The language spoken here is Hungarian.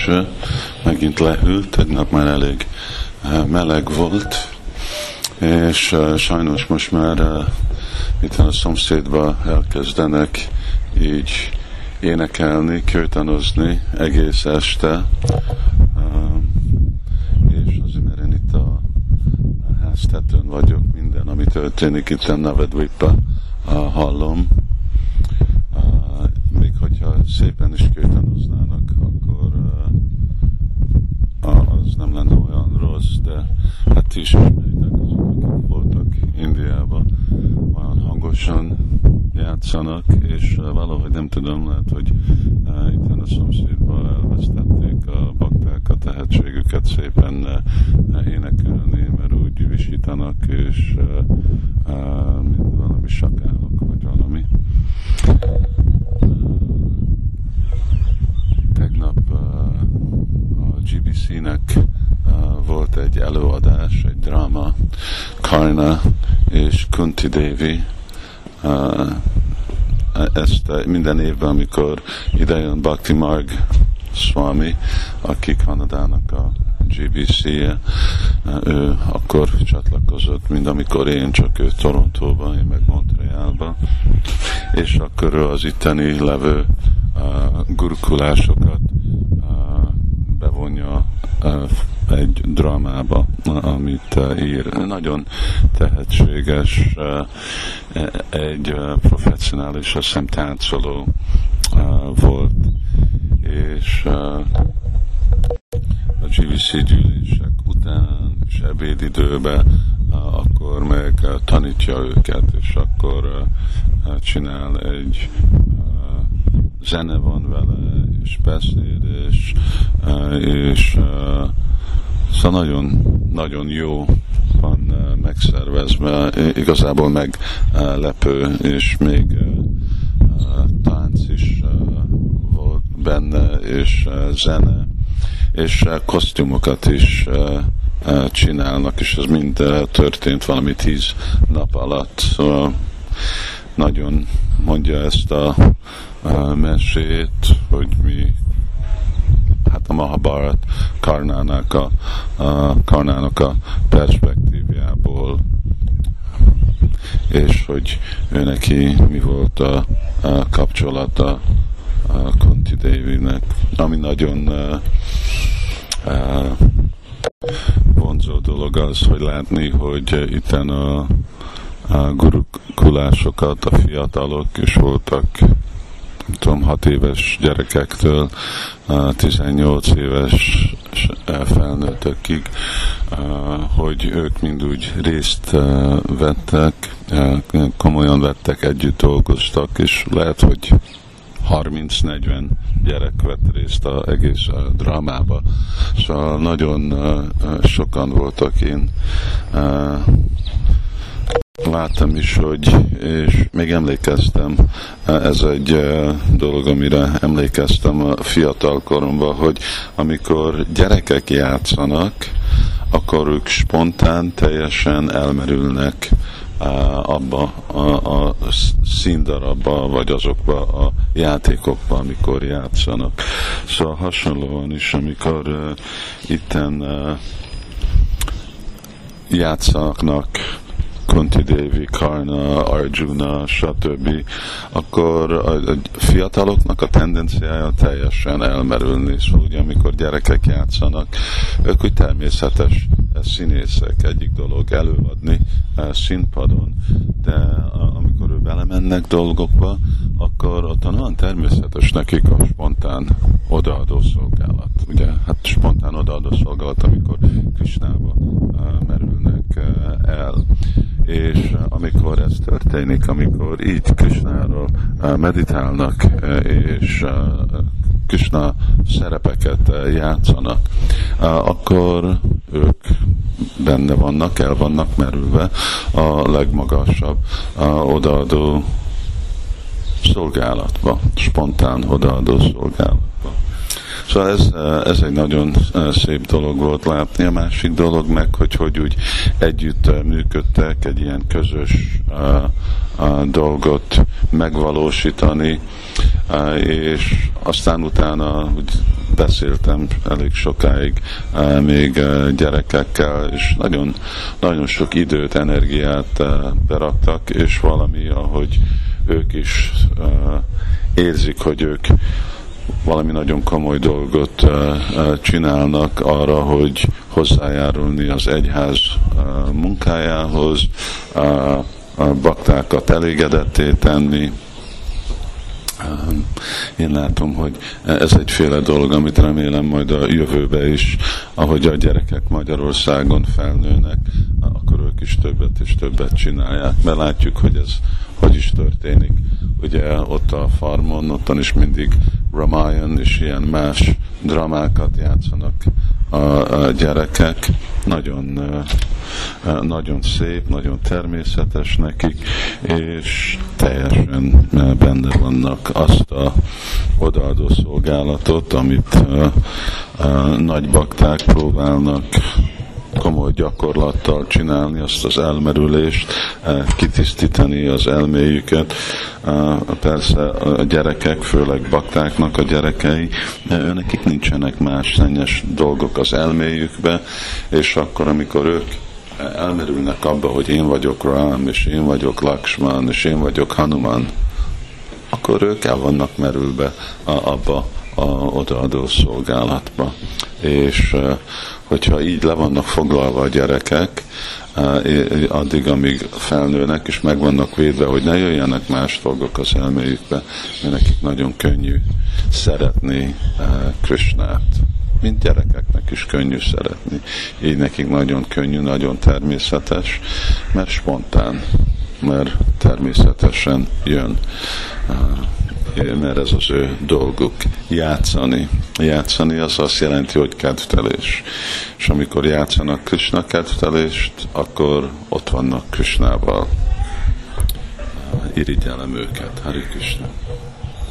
eső, megint lehűlt, tegnap már elég meleg volt, és sajnos most már itt a szomszédba elkezdenek így énekelni, kőtanozni egész este, és azért mert én itt a háztetőn vagyok, minden, ami történik itt a Navedwipa, hallom, még hogyha szépen is kőtanoznának, akkor az nem lenne olyan rossz, de hát ti is akik voltak Indiában, olyan hangosan játszanak, és valahogy nem tudom, lehet, hogy itt a szomszédban elvesztették a bakták a tehetségüket szépen énekelni, mert úgy visítanak, és valami sakálok, vagy valami. Tegnap a GBC-nek egy előadás, egy dráma, Karna és Kunti Devi. Ezt minden évben, amikor idejön Bhakti Marg Swami, aki Kanadának a GBC, ő akkor csatlakozott, mint amikor én, csak ő Torontóban, én meg Montrealban, és akkor ő az itteni levő uh, gurukulásokat uh, bevonja uh, egy drámába, amit uh, ír. Nagyon tehetséges, uh, egy uh, professzionális, azt hiszem táncoló volt, és a GVC gyűlések után és ebédidőben, akkor meg tanítja őket, és akkor csinál egy zene van vele, és beszéd, és, és szóval nagyon, nagyon jó van megszervezve, igazából meglepő, és még tánc is volt benne, és zene, és kosztümokat is csinálnak, és ez mind történt valami tíz nap alatt. Szóval nagyon mondja ezt a mesét, hogy mi hát a Mahabharat Karnának a, a, Karnának a perspektíviából és hogy ő neki mi volt a, a kapcsolata a Kunti Devinek, ami nagyon uh, uh, vonzó dolog az, hogy látni, hogy itten a, a gurukulásokat, a fiatalok is voltak, tudom, 6 éves gyerekektől 18 éves felnőttökig, hogy ők mind úgy részt vettek, komolyan vettek, együtt dolgoztak, és lehet, hogy 30-40 gyerek vett részt az egész drámába. Szóval nagyon sokan voltak én. Láttam is, hogy, és még emlékeztem, ez egy dolog, amire emlékeztem a fiatal koromban, hogy amikor gyerekek játszanak, akkor ők spontán teljesen elmerülnek abba a, a színdarabba, vagy azokba a játékokba, amikor játszanak. Szóval hasonlóan is, amikor uh, itten uh, játszanak Kunti Devi, Karna, Arjuna, stb., akkor a, fiataloknak a tendenciája teljesen elmerülni. Szóval ugye, amikor gyerekek játszanak, ők úgy természetes színészek, egyik dolog előadni eh, színpadon, de amikor ő belemennek dolgokba, akkor ott olyan természetes nekik a spontán odaadó szolgálat. Ugye, hát spontán odaadó szolgálat, amikor Krisnába eh, merülnek eh, el és amikor ez történik, amikor így Krishnáról meditálnak, és Krishna szerepeket játszanak, akkor ők benne vannak, el vannak merülve a legmagasabb odaadó szolgálatba, spontán odaadó szolgálatba. Szóval ez, ez egy nagyon szép dolog volt látni. A másik dolog meg, hogy hogy úgy együtt működtek egy ilyen közös dolgot megvalósítani, és aztán utána úgy beszéltem elég sokáig még gyerekekkel, és nagyon, nagyon sok időt, energiát beraktak, és valami, ahogy ők is érzik, hogy ők valami nagyon komoly dolgot csinálnak arra, hogy hozzájárulni az egyház munkájához, a baktákat elégedetté tenni, én látom, hogy ez egyféle dolog, amit remélem majd a jövőbe is, ahogy a gyerekek Magyarországon felnőnek, akkor ők is többet és többet csinálják, mert látjuk, hogy ez hogy is történik. Ugye ott a farmon, ottan is mindig Ramayan és ilyen más dramákat játszanak a, a gyerekek. Nagyon, nagyon szép, nagyon természetes nekik, és teljesen benne vannak azt a odaadó szolgálatot, amit a, a nagy bakták próbálnak komoly gyakorlattal csinálni azt az elmerülést, eh, kitisztítani az elméjüket. Eh, persze a gyerekek, főleg baktáknak a gyerekei, nekik nincsenek más szennyes dolgok az elméjükbe, és akkor, amikor ők elmerülnek abba, hogy én vagyok Rám, és én vagyok Lakshman, és én vagyok Hanuman, akkor ők el vannak merülve abba a odaadó szolgálatba. És hogyha így le vannak foglalva a gyerekek, addig, amíg felnőnek, és meg vannak védve, hogy ne jöjjenek más dolgok az elméjükbe, mert nekik nagyon könnyű szeretni Krishnát. Mint gyerekeknek is könnyű szeretni. Így nekik nagyon könnyű, nagyon természetes, mert spontán, mert természetesen jön mert ez az ő dolguk. Játszani. Játszani az azt jelenti, hogy kedvtelés. És amikor játszanak Krishna kedvtelést, akkor ott vannak Krishnával. Irigyelem őket. Hari Krishna.